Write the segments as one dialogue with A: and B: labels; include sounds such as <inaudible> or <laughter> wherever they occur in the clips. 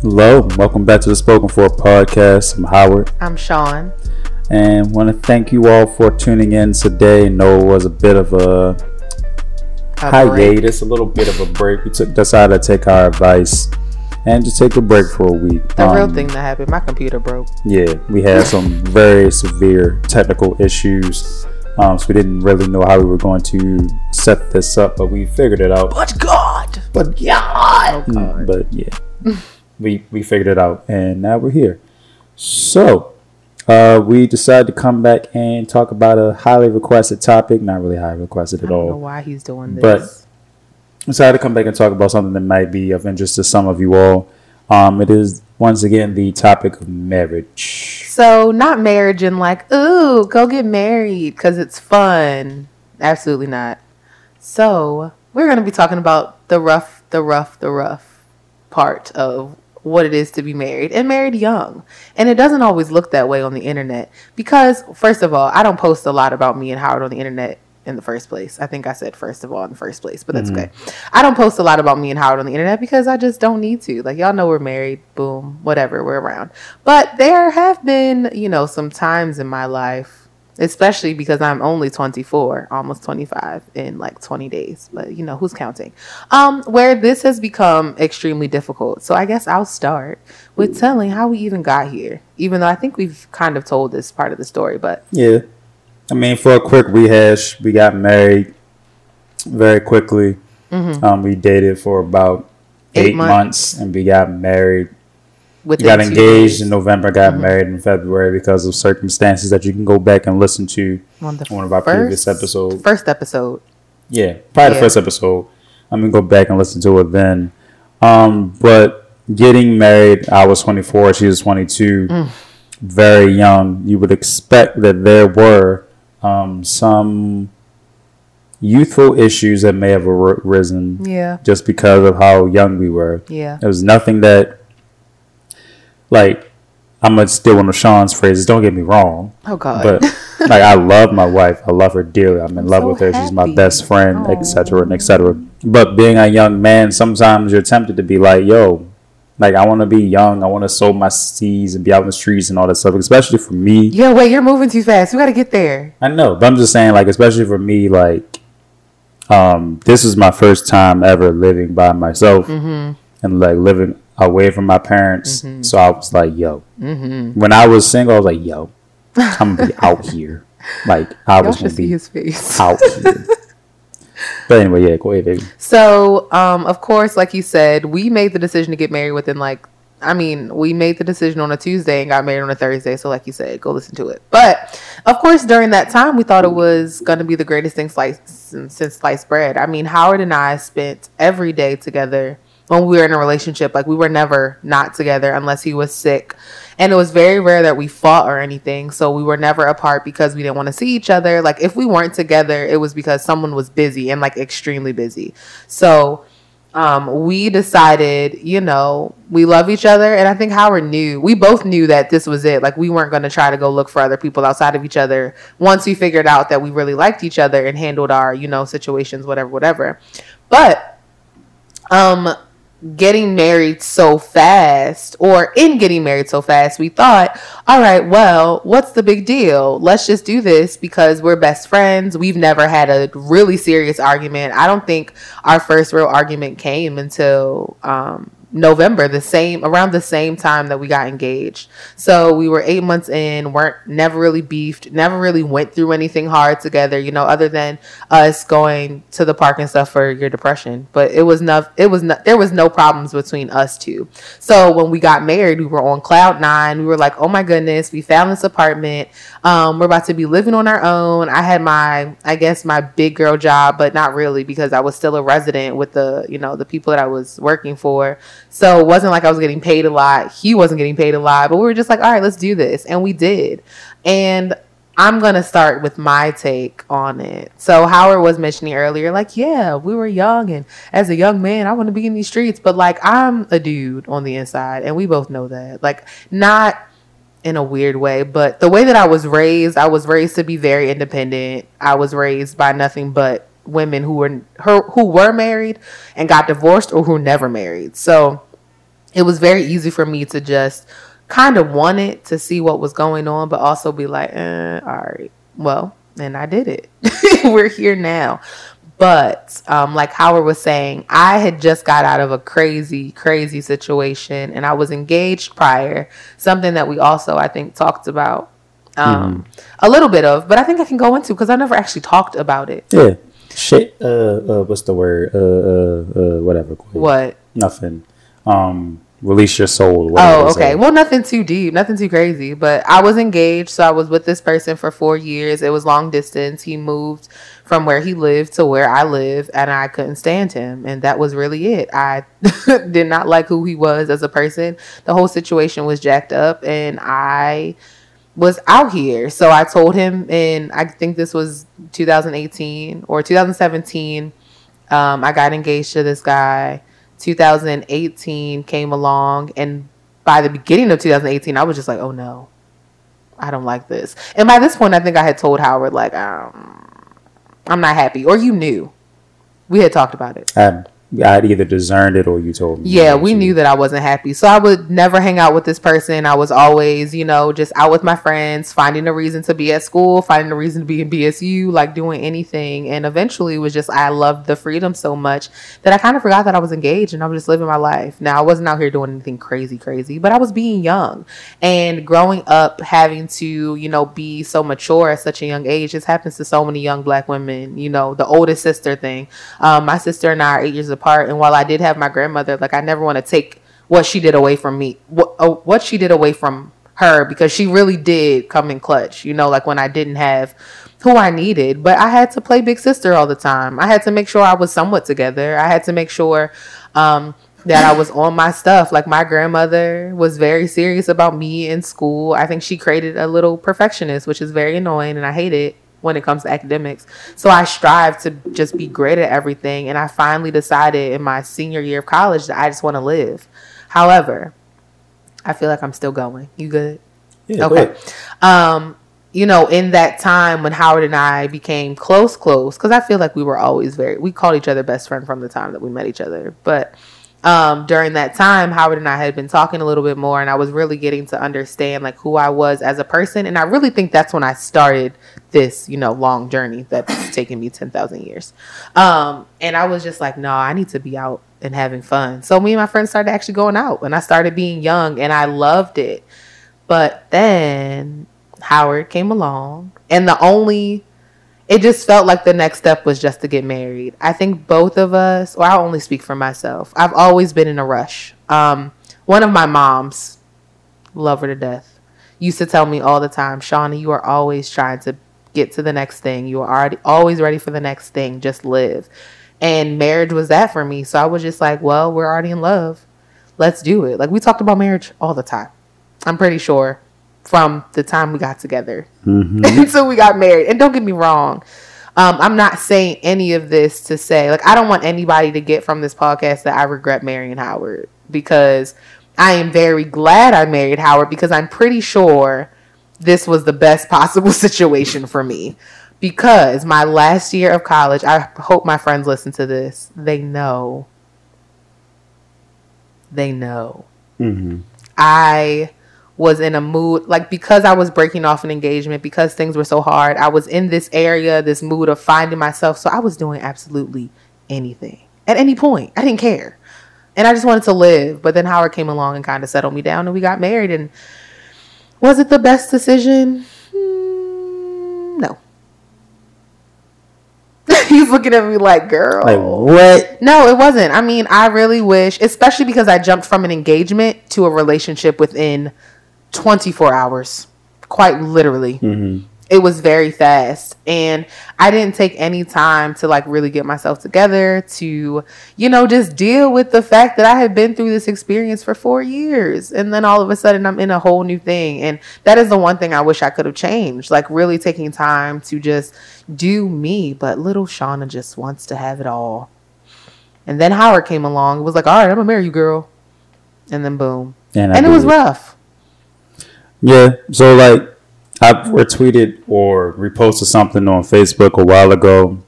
A: Hello, welcome back to the Spoken For podcast. I'm Howard,
B: I'm Sean.
A: and want to thank you all for tuning in today. No, it was a bit of a
B: A
A: hiatus, a little bit of a break. We took decided to take our advice and just take a break for a week.
B: The real
A: Um,
B: thing that happened, my computer broke.
A: Yeah, we had some <laughs> very severe technical issues, um, so we didn't really know how we were going to set this up, but we figured it out.
B: But God!
A: But
B: Oh
A: Mm,
B: God.
A: but yeah, <laughs> we we figured it out, and now we're here. So, uh, we decided to come back and talk about a highly requested topic. Not really highly requested
B: I
A: at
B: don't know
A: all.
B: why he's doing this.
A: But- Decided to come back and talk about something that might be of interest to some of you all. Um, it is once again the topic of marriage.
B: so not marriage and like, ooh, go get married because it's fun. Absolutely not. So we're gonna be talking about the rough, the rough, the rough part of what it is to be married and married young. And it doesn't always look that way on the internet because, first of all, I don't post a lot about me and Howard on the internet in the first place. I think I said first of all in the first place, but that's mm-hmm. okay. I don't post a lot about me and Howard on the internet because I just don't need to. Like y'all know we're married, boom, whatever, we're around. But there have been, you know, some times in my life, especially because I'm only 24, almost 25 in like 20 days, but you know, who's counting? Um where this has become extremely difficult. So I guess I'll start with telling how we even got here. Even though I think we've kind of told this part of the story, but
A: Yeah, I mean, for a quick rehash, we got married very quickly. Um, we dated for about
B: Mm-hmm. Eight
A: eight,
B: months.
A: months, and we got married. We
B: within
A: got engaged
B: Mm-hmm.
A: in November, got married in February because of circumstances that you can go back and listen to
B: on the
A: one of our previous episodes.
B: First episode.
A: Yeah, probably the first episode. I'm gonna go back and listen to it then. Um, but getting married, I was 24, she was 22,
B: Mm.
A: very young. You would expect that there were um, some youthful issues that may have arisen
B: Yeah.
A: just because of how young we were.
B: Yeah.
A: There was nothing that, like, I'm gonna steal one of Sean's phrases. Don't get me wrong,
B: Oh God.
A: but like I love my wife. I love her dearly. I'm in love
B: so
A: with her. She's my best friend, etc. and etc. But being a young man, sometimes you're tempted to be like, yo, like I want to be young. I want to sow my seeds and be out in the streets and all that stuff. Especially for me,
B: yeah, wait, you're moving too fast. We got to get there.
A: I know, but I'm just saying, like, especially for me, like, um, this is my first time ever living by myself
B: Mm-hmm.
A: and like living away from my parents. So I was like, yo,
B: Mm-hmm.
A: when I was single, I was like, yo, I'm gonna be <laughs> out here. Like, I
B: Y'all
A: was gonna
B: see
A: be
B: his face.
A: out here. <laughs> but anyway, yeah, go ahead, baby.
B: So, um, of course, like you said, we made the decision to get married within like, I mean, we made the decision on a Tuesday and got married on a Thursday. So, like you said, go listen to it. But of course, during that time, we thought it was going to be the greatest thing sliced since sliced bread. I mean, Howard and I spent every day together when we were in a relationship. Like, we were never not together unless he was sick. And it was very rare that we fought or anything. So we were never apart because we didn't want to see each other. Like if we weren't together, it was because someone was busy and like extremely busy. So um, we decided, you know, we love each other. And I think Howard knew, we both knew that this was it. Like we weren't going to try to go look for other people outside of each other once we figured out that we really liked each other and handled our, you know, situations, whatever, whatever. But um getting married so fast or in getting married so fast we thought all right well what's the big deal? Let's just do this because we're best friends. We've never had a really serious argument. I don't think our first real argument came until um November, the same around the same time that we got engaged. So we were eight months in, weren't never really beefed, never really went through anything hard together, you know, other than us going to the park and stuff for your depression. But it was not it was not there was no problems between us two. So when we got married, we were on cloud nine. We were like, oh my goodness, we found this apartment. Um, we're about to be living on our own. I had my I guess my big girl job, but not really because I was still a resident with the, you know, the people that I was working for. So it wasn't like I was getting paid a lot. He wasn't getting paid a lot, but we were just like, all right, let's do this. And we did. And I'm going to start with my take on it. So Howard was mentioning earlier, like, yeah, we were young. And as a young man, I want to be in these streets. But like, I'm a dude on the inside. And we both know that. Like, not in a weird way, but the way that I was raised, I was raised to be very independent. I was raised by nothing but women who were her, who were married and got divorced or who never married. So it was very easy for me to just kind of want it to see what was going on, but also be like, eh, all right, well, and I did it. <laughs> We're here now. But um, like Howard was saying, I had just got out of a crazy, crazy situation, and I was engaged prior. Something that we also, I think, talked about um, mm. a little bit of, but I think I can go into because I never actually talked about it.
A: Yeah, shit. Uh, uh what's the word? Uh, uh, uh whatever.
B: What?
A: Nothing. Um, release your soul.
B: Oh, okay. Well, nothing too deep, nothing too crazy. But I was engaged, so I was with this person for four years. It was long distance. He moved from where he lived to where I live, and I couldn't stand him, and that was really it. I <laughs> did not like who he was as a person. The whole situation was jacked up, and I was out here. So I told him, and I think this was 2018 or 2017. Um, I got engaged to this guy 2018 came along, and by the beginning of 2018, I was just like, oh no, I don't like this. And by this point, I think I had told Howard, like, um, I'm not happy. Or you knew. We had talked about it.
A: Um, I'd either discerned it or you told me.
B: Yeah, we knew that I wasn't happy. So I would never hang out with this person. I was always, you know, just out with my friends, finding a reason to be at school, finding a reason to be in BSU, like doing anything. And eventually it was just, I loved the freedom so much that I kind of forgot that I was engaged and I was just living my life. Now, I wasn't out here doing anything crazy, crazy, but I was being young. And growing up, having to, you know, be so mature at such a young age, this happens to so many young black women, you know, the oldest sister thing. Um, my sister and I are eight years apart. Part and while I did have my grandmother, like I never want to take what she did away from me, what uh, what she did away from her because she really did come in clutch. You know, like when I didn't have who I needed, but I had to play big sister all the time. I had to make sure I was somewhat together. I had to make sure um, that I was on my stuff. Like my grandmother was very serious about me in school. I think she created a little perfectionist, which is very annoying, and I hate it when it comes to academics. So I strive to just be great at everything. And I finally decided in my senior year of college that I just want to live. However, I feel like I'm still going. You good?
A: Yeah, okay.
B: Um, you know, in that time when Howard and I became close, close, because I feel like we were always very, we called each other best friend from the time that we met each other. But um, during that time, Howard and I had been talking a little bit more, and I was really getting to understand like who I was as a person. And I really think that's when I started this, you know, long journey that's <laughs> taken me 10,000 years. Um, and I was just like, no, I need to be out and having fun. So me and my friends started actually going out and I started being young and I loved it. But then Howard came along and the only it just felt like the next step was just to get married. I think both of us, or I'll only speak for myself. I've always been in a rush. Um, one of my moms, love her to death, used to tell me all the time, Shawna, you are always trying to get to the next thing. You are already always ready for the next thing. Just live. And marriage was that for me. So I was just like, well, we're already in love. Let's do it. Like we talked about marriage all the time. I'm pretty sure from the time we got together mm-hmm. <laughs> until we got married. And don't get me wrong. Um, I'm not saying any of this to say, like, I don't want anybody to get from this podcast that I regret marrying Howard because I am very glad I married Howard because I'm pretty sure this was the best <laughs> possible situation for me because my last year of college, I hope my friends listen to this. They know. They know.
A: Mm-hmm.
B: I was in a mood like because I was breaking off an engagement because things were so hard. I was in this area, this mood of finding myself. So I was doing absolutely anything at any point. I didn't care. And I just wanted to live. But then Howard came along and kind of settled me down and we got married and was it the best decision? Mm, no. <laughs> He's looking at me like, girl.
A: Like, what?
B: No, it wasn't. I mean, I really wish, especially because I jumped from an engagement to a relationship within 24 hours, quite literally.
A: Mm-hmm
B: it was very fast. And i didn't take any time to like really get myself together to you know just deal with the fact that i had been through this experience for four years. And then all of a sudden i'm in a whole new thing. And that is the one thing i wish i could have changed like really taking time to just do me. But little shawna just wants to have it all. And then howard came along. Was like all right i'm gonna marry you girl. And then boom. And, and it was rough.
A: Yeah. So like I retweeted or reposted something on Facebook a while ago,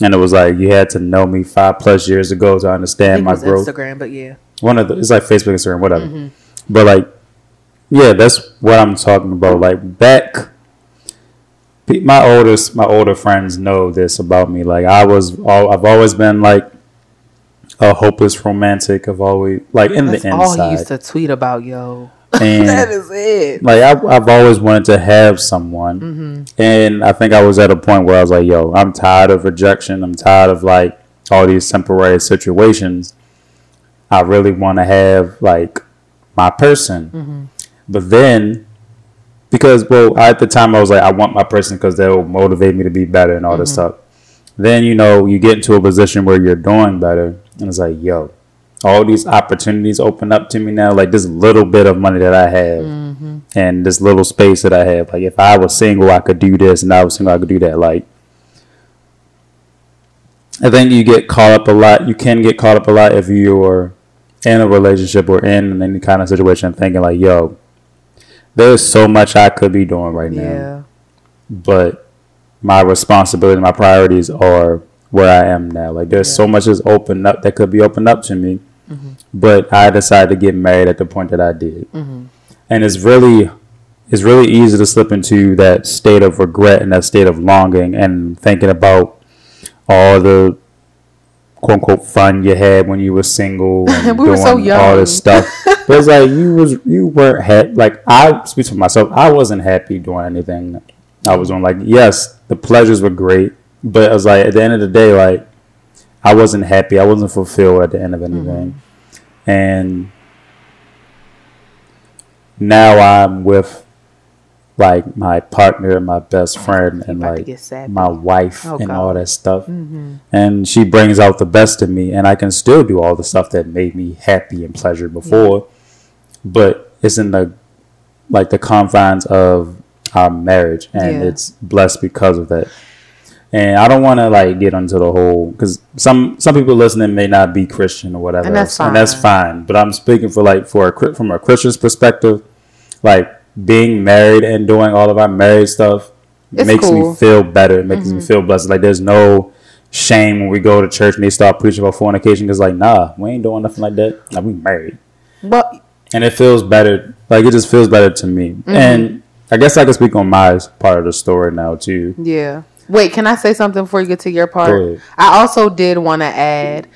A: and it was like you had to know me five plus years ago to understand my growth.
B: Instagram, but yeah.
A: one of the it's like Facebook, Instagram, whatever. Mm-hmm. But like, yeah, that's what I'm talking about. Like back, my oldest, my older friends know this about me. Like I was, all, I've always been like a hopeless romantic. I've always like in
B: That's
A: the
B: all he used to tweet about, yo.
A: And <laughs>
B: that is it.
A: like I, I've always wanted to have someone,
B: Mm-hmm.
A: and I think I was at a point where I was like, "Yo, I'm tired of rejection. I'm tired of like all these temporary situations. I really want to have like my person."
B: Mm-hmm.
A: But then, because well, at the time I was like, I want my person because they'll motivate me to be better and all this
B: Mm-hmm.
A: stuff. Then you know you get into a position where you're doing better, and it's like, yo, all these opportunities open up to me now. Like this little bit of money that I have,
B: Mm-hmm.
A: and this little space that I have. Like if I was single, I could do this, and I was single, I could do that. Like I think you get caught up a lot. You can get caught up a lot if you're in a relationship or in any kind of situation, thinking like, yo, there's so much I could be doing right now
B: Yeah.
A: but my responsibility, my priorities are where I am now. Like there's so much that's opened up that could be opened up to me, but I decided to get married at the point that I did, and it's really, it's really easy to slip into that state of regret and that state of longing and thinking about all the quote unquote fun you had when you were single <laughs> and
B: We were so
A: doing all this stuff. <laughs> but it's like you was you weren't happy. Like I speak for myself, I wasn't happy doing anything I was doing. Like yes, the pleasures were great, but it was like at the end of the day, like I wasn't happy. I wasn't fulfilled at the end of anything, and now I'm with like my partner, my best friend, and like my wife
B: Oh,
A: and
B: God.
A: all that stuff. And she brings out the best in me, and I can still do all the stuff that made me happy and pleasured before, but it's in the like the confines of our marriage, and
B: Yeah.
A: it's blessed because of that. And I don't want to like get into the whole because some some people listening may not be Christian or whatever,
B: And that's
A: else, and that's fine. But I'm speaking for like for a from a Christian's perspective, like being married and doing all of our married stuff
B: It's
A: makes
B: cool. Mm-hmm.
A: me feel better. It makes me feel blessed. Like there's no shame when we go to church and they start preaching about fornication. Because like, nah, we ain't doing nothing like that. Like we married,
B: Well,
A: and it feels better. Like it just feels better to me.
B: Mm-hmm.
A: And I guess I can speak on my part of the story now too.
B: Yeah. Wait, can I say something before you get to your part? I also did want to add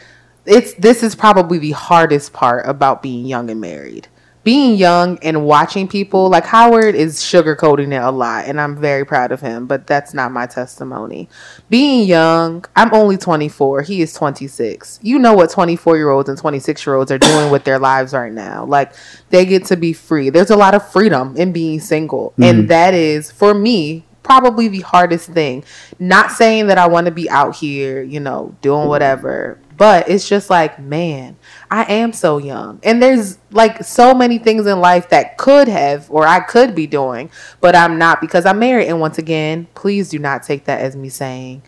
B: it's this is probably the hardest part about being young and married. Being young and watching people like Howard is sugarcoating it a lot and I'm very proud of him, but that's not my testimony. Being young, I'm only 24, he is 26. You know what 24-year-olds and 26-year-olds are doing with their lives right now. Like they get to be free. There's a lot of freedom in being single. And mm-hmm. that is for me probably the hardest thing. Not saying that I want to be out here, you know, doing whatever, but it's just like, man, I am so young. And there's like so many things in life that could have or I could be doing, but I'm not because I'm married. And once again, please do not take that as me saying,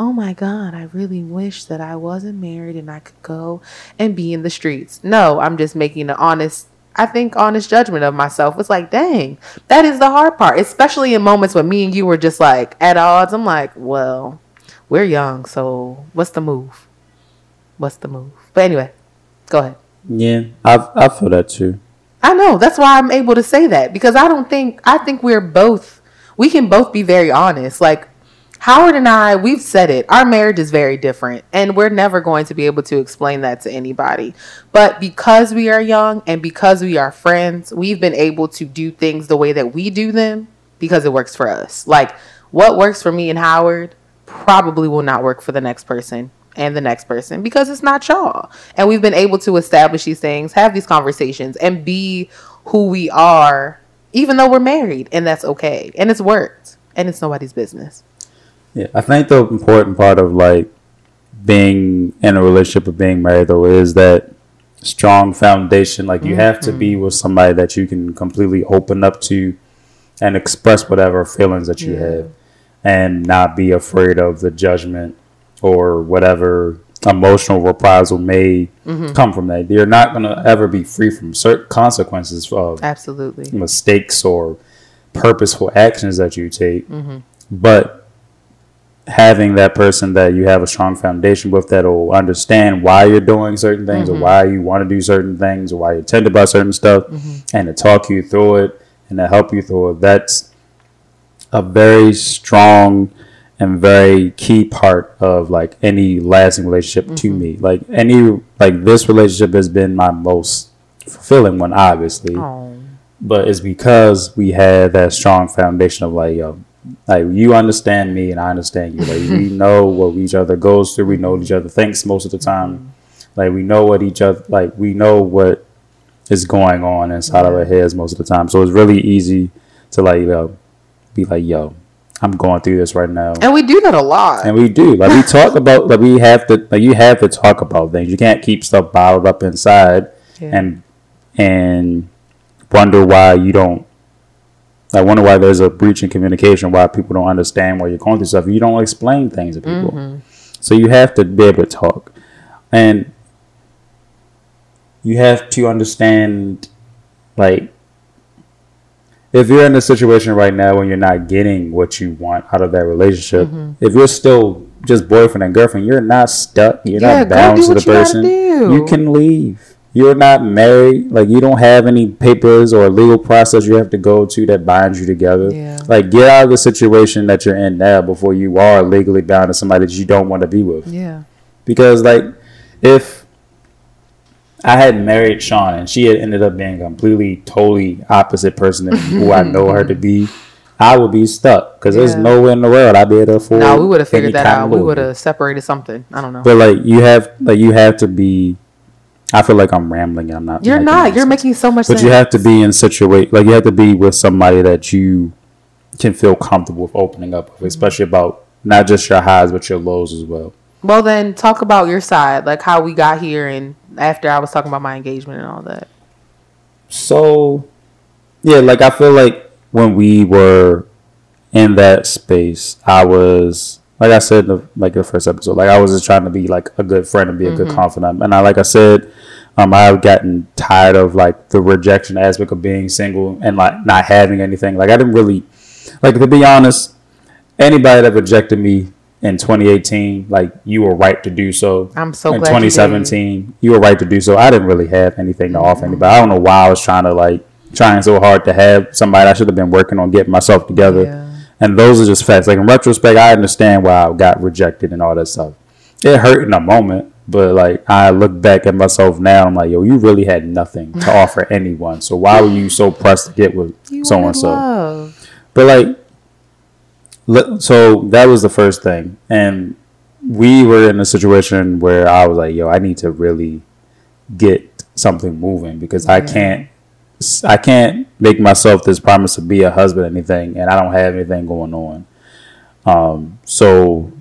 B: Oh my God, I really wish that I wasn't married and I could go and be in the streets. No, I'm just making an honest I think honest judgment of myself. It's like, dang, that is the hard part, especially in moments when me and you were just like at odds. I'm like, well, we're young, so what's the move? What's the move? But anyway, go ahead.
A: Yeah, I I feel that too.
B: I know that's why I'm able to say that because I don't think I think we're both we can both be very honest. Like Howard and I, we've said it. Our marriage is very different, and we're never going to be able to explain that to anybody. But because we are young and because we are friends, we've been able to do things the way that we do them because it works for us. Like what works for me and Howard probably will not work for the next person and the next person because it's not y'all. And we've been able to establish these things, have these conversations, and be who we are, even though we're married, and that's okay. And it's worked, and it's nobody's business.
A: Yeah, I think the important part of like being in a relationship or being married though is that strong foundation. Like you have to be mm-hmm. with somebody that you can completely open up to and express whatever feelings that you
B: Yeah.
A: have and not be afraid of the judgment or whatever emotional reprisal may mm-hmm. come from that. You're not going to ever be free from certain consequences of
B: Absolutely.
A: mistakes or purposeful actions that you take. Mm-hmm. But having that person that you have a strong foundation with that will understand why you're doing certain things
B: Mm-hmm.
A: or why you want to do certain things or why you're tender about certain stuff
B: Mm-hmm.
A: and to talk you through it and to help you through it. That's a very strong and very key part of like any lasting relationship to
B: Mm-hmm.
A: me. Like any like this relationship has been my most fulfilling one, obviously
B: Oh.
A: but it's because we had that strong foundation of like, yo, like you understand me and I understand you. Like we <laughs> know what each other goes through. We know what each other thinks most of the time. Mm-hmm. Like we know what each other like. We know what is going on inside of our heads most of the time. So it's really easy to like, yo, be like, yo, I'm going through this right now.
B: And we do that a lot.
A: And we do. Like we talk <laughs> about like we have to like you have to talk about things. You can't keep stuff bottled up inside
B: Yeah.
A: and and wonder why you don't I wonder why there's a breach in communication, why people don't understand why you're going through stuff. You don't explain things to people.
B: Mm-hmm.
A: So you have to be able to talk. And you have to understand like if you're in a situation right now when you're not getting what you want out of that relationship,
B: Mm-hmm.
A: if you're still just boyfriend and girlfriend, you're not stuck. You're
B: Yeah,
A: not bound to the person. You can leave. You're not married. Like you don't have any papers or legal process you have to go to that binds you together.
B: Yeah.
A: Like get out of the situation that you're in now before you are legally bound to somebody that you don't want to be with
B: yeah.
A: because like if I had married Sean and she had ended up being a completely totally opposite person than who I <laughs> know her to be, I would be stuck because there's nowhere in the world I'd be able to afford.
B: No, we would have figured that out. We would have separated something. I don't know.
A: But like you have like you have to be. I feel like I'm rambling. and I'm not.
B: You're not. You're
A: sense.
B: making so much
A: But
B: sense.
A: you have to be in situation like you have to be with somebody that you can feel comfortable with opening up with, especially about not just your highs but your lows as well.
B: well, then talk about your side, like how we got here, and after I was talking about my engagement and all that.
A: So, yeah, like I feel like when we were in that space, I was like I said, in the, like the first episode, like I was just trying to be like a good friend and be a good mm-hmm. confidant, and I like I said, um, I've gotten tired of like the rejection aspect of being single and like not having anything. Like I didn't really, like to be honest, anybody that rejected me in 2018, like you were right to do so.
B: I'm so
A: in
B: glad you did.
A: 2017, you, were right to do so. I didn't really have anything to offer anybody. I don't know why I was trying to like trying so hard to have somebody. I should have been working on getting myself together.
B: Yeah.
A: And those are just facts. Like in retrospect, I understand why I got rejected and all that stuff. It hurt in a moment, but like I look back at myself now, I'm like, yo, you really had nothing to <laughs> offer anyone. So why were you so pressed to get with so and so? But like, so that was the first thing, and we were in a situation where I was like, "Yo, I need to really get something moving because I can't, I can't make myself this promise to be a husband, or anything, and I don't have anything going on." Um, so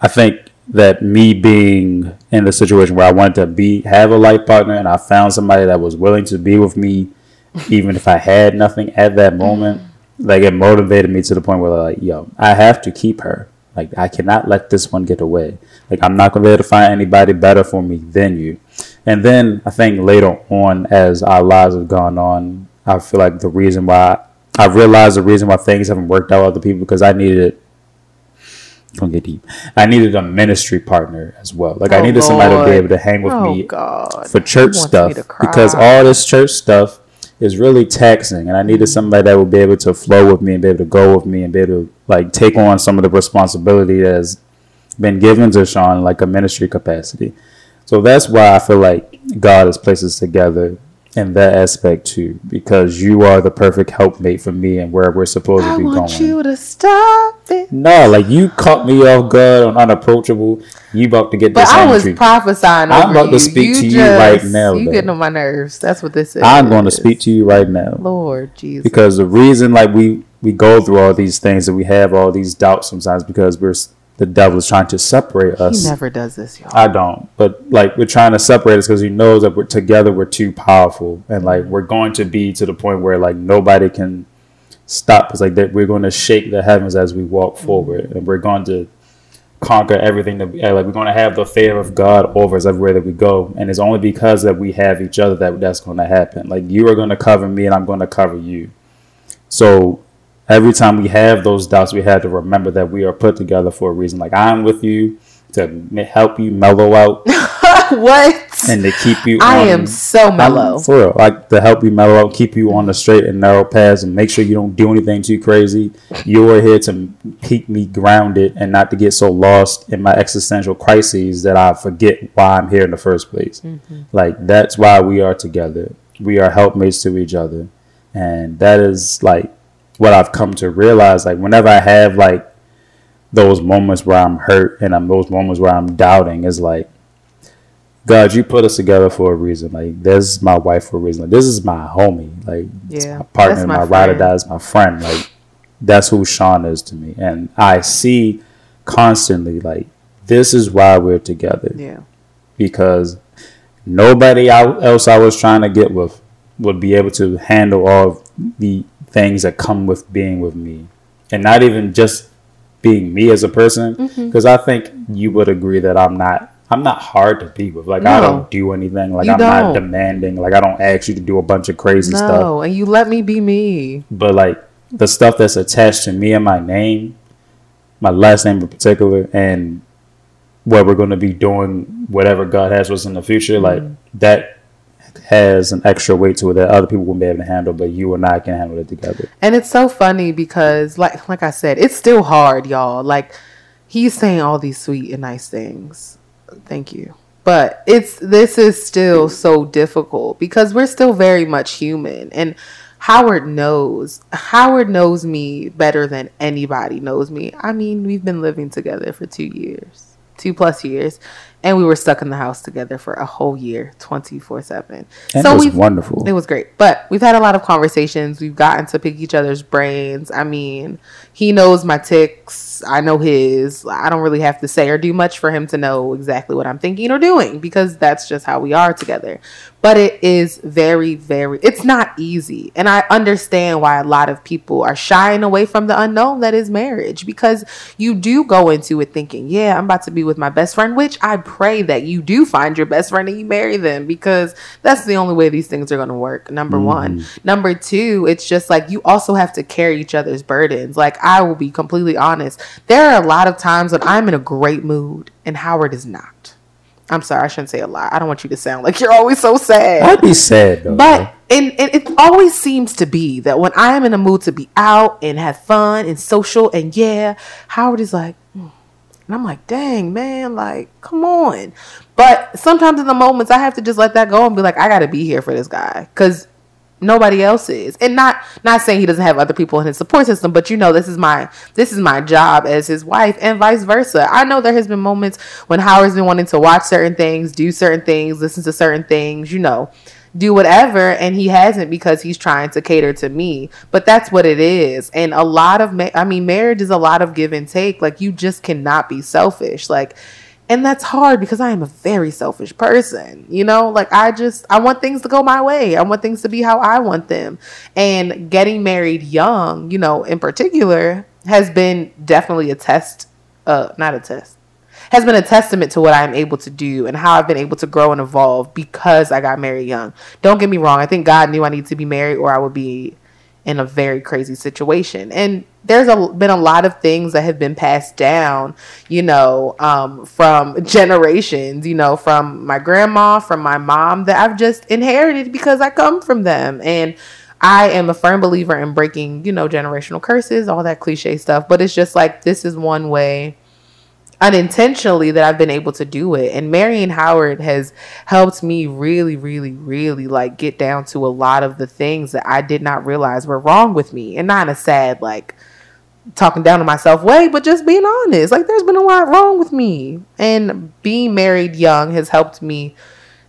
A: I think that me being in the situation where I wanted to be have a life partner, and I found somebody that was willing to be with me, even if I had nothing at that moment, mm. like it motivated me to the point where like, yo, I have to keep her. Like I cannot let this one get away. Like I'm not gonna be able to find anybody better for me than you. And then I think later on, as our lives have gone on, I feel like the reason why I realized the reason why things haven't worked out with other people because I needed don't get deep. I needed a ministry partner as well. Like I
B: Oh,
A: needed somebody to be able to hang with
B: Oh
A: me
B: God.
A: for church stuff
B: me to cry.
A: because all this church stuff is really taxing and I needed somebody that would be able to flow with me and be able to go with me and be able to like take on some of the responsibility that has been given to Sean like a ministry capacity. So that's why I feel like God has placed us together in that aspect too, because you are the perfect helpmate for me and where we're supposed
B: I
A: to be i
B: want
A: going.
B: you to stop it.
A: No, like you caught me off guard on unapproachable. You about to get
B: But
A: this
B: I was
A: treatment.
B: prophesying.
A: I'm about to
B: you.
A: speak to you right now,
B: You
A: though.
B: getting on my nerves. That's what this is.
A: I'm going to speak to you right now.
B: Lord Jesus.
A: because the reason like we we go through all these things and we have all these doubts sometimes because we're the devil is trying to separate us.
B: he never does this, y'all.
A: I don't, but like we're trying to separate us because he knows that we're together. We're too powerful, and like we're going to be to the point where like nobody can stop us. Like that, we're going to shake the heavens as we walk mm-hmm. forward, and we're going to conquer everything that we eh, like. We're going to have the fear of God over us everywhere that we go, and it's only because that we have each other that that's going to happen. Like you are going to cover me, and I'm going to cover you. So every time we have those doubts, we have to remember that we are put together for a reason. Like I'm with you to help you mellow out. <laughs>
B: what?
A: And to keep you.
B: I on, am so mellow.
A: I'm, for real, like to help you mellow out, keep you on the straight and narrow paths, and make sure you don't do anything too crazy. You are here to keep me grounded and not to get so lost in my existential crises that I forget why I'm here in the first place. Mm-hmm. Like that's why we are together. We are helpmates to each other, and that is like what I've come to realize. Like whenever I have like those moments where I'm hurt and I'm those moments where I'm doubting is like, God, you put us together for a reason. Like this is my wife for a reason. Like this is my homie. Like yeah, my partner, my, my ride or die is my friend. Like that's who Sean is to me. And I see constantly like this is why we're together.
B: Yeah.
A: Because nobody else I was trying to get with would be able to handle all the things that come with being with me. And not even just being me as a person because mm-hmm. I think you would agree that I'm not I'm not hard to be with. Like no. I don't do anything. Like you I'm don't. not demanding. Like I don't ask you to do a bunch of crazy no, stuff. No,
B: and you let me be me.
A: But like the stuff that's attached to me and my name, my last name in particular, and what we're going to be doing, whatever God has for us in the future, mm-hmm. like that has an extra weight to it that other people won't be able to handle, but you and I can handle it together.
B: And it's so funny because, like, like I said, it's still hard, y'all. Like, he's saying all these sweet and nice things. Thank you. But it's this is still so difficult because we're still very much human and Howard knows. Howard knows me better than anybody knows me. I mean, we've been living together for 2 years. 2 plus years and we were stuck in the house together for a whole year 24 7
A: so it was wonderful.
B: it was great. But we've had a lot of conversations. We've gotten to pick each other's brains. I mean he knows my ticks i know his. I don't really have to say or do much for him to know exactly what i'm thinking or doing because that's just how we are together. But it is very very it's not easy. And i understand why a lot of people are shying away from the unknown that is marriage because you do go into it thinking yeah i'm about to be with my best friend which i pray that you do find your best friend and you marry them because that's the only way these things are going to work number mm-hmm. one number two it's just like you also have to carry each other's burdens like i will be completely honest there are a lot of times when i'm in a great mood and howard is not I'm sorry, I shouldn't say a lot. I don't want you to sound like you're always so sad.
A: I'd be sad though.
B: But and, and it always seems to be that when I am in a mood to be out and have fun and social and yeah, Howard is like. And I'm like, dang man, like come on. But sometimes in the moments I have to just let that go and be like, I got to be here for this guy because nobody else is. And not not saying he doesn't have other people in his support system but you know this is my this is my job as his wife and vice versa. I know there has been moments when howard's been wanting to watch certain things do certain things listen to certain things you know do whatever and he hasn't because he's trying to cater to me but that's what it is and a lot of ma- i mean marriage is a lot of give and take like you just cannot be selfish like and that's hard because I am a very selfish person. You know, like I just I want things to go my way. I want things to be how I want them. And getting married young, you know, in particular, has been definitely a test uh not a test. Has been a testament to what I'm able to do and how I've been able to grow and evolve because I got married young. Don't get me wrong, I think God knew I needed to be married or I would be in a very crazy situation. And there's a, been a lot of things that have been passed down, you know, um, from <laughs> generations, you know, from my grandma, from my mom that I've just inherited because I come from them. And I am a firm believer in breaking, you know, generational curses, all that cliche stuff. But it's just like this is one way unintentionally that I've been able to do it. And marrying Howard has helped me really, really, really like get down to a lot of the things that I did not realize were wrong with me. And not in a sad, like talking down to myself way, but just being honest. Like there's been a lot wrong with me. And being married young has helped me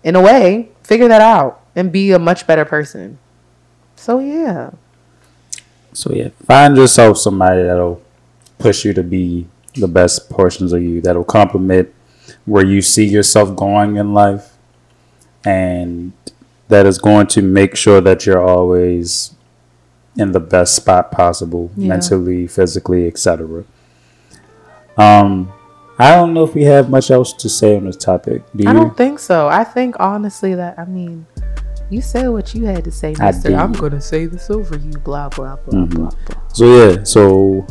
B: in a way figure that out and be a much better person. So yeah.
A: So yeah, find yourself somebody that'll push you to be the best portions of you that'll complement where you see yourself going in life and that is going to make sure that you're always in the best spot possible yeah. mentally physically etc um i don't know if we have much else to say on this topic
B: do you i don't think so i think honestly that i mean You said what you had to say, Mister. I'm gonna say this over you. Blah blah blah
A: Mhm.
B: blah blah.
A: So yeah, so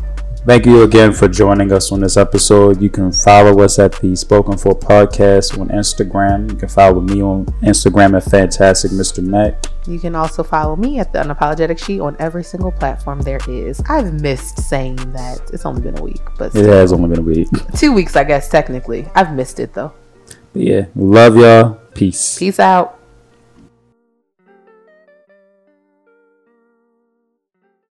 A: thank you again for joining us on this episode. You can follow us at the Spoken For Podcast on Instagram. You can follow me on Instagram at Fantastic Mr. Mac.
B: You can also follow me at the Unapologetic She on every single platform there is. I've missed saying that. It's only been a week, but
A: It has only been a week.
B: two weeks, I guess technically. I've missed it though.
A: But yeah, love y'all. Peace.
B: Peace out.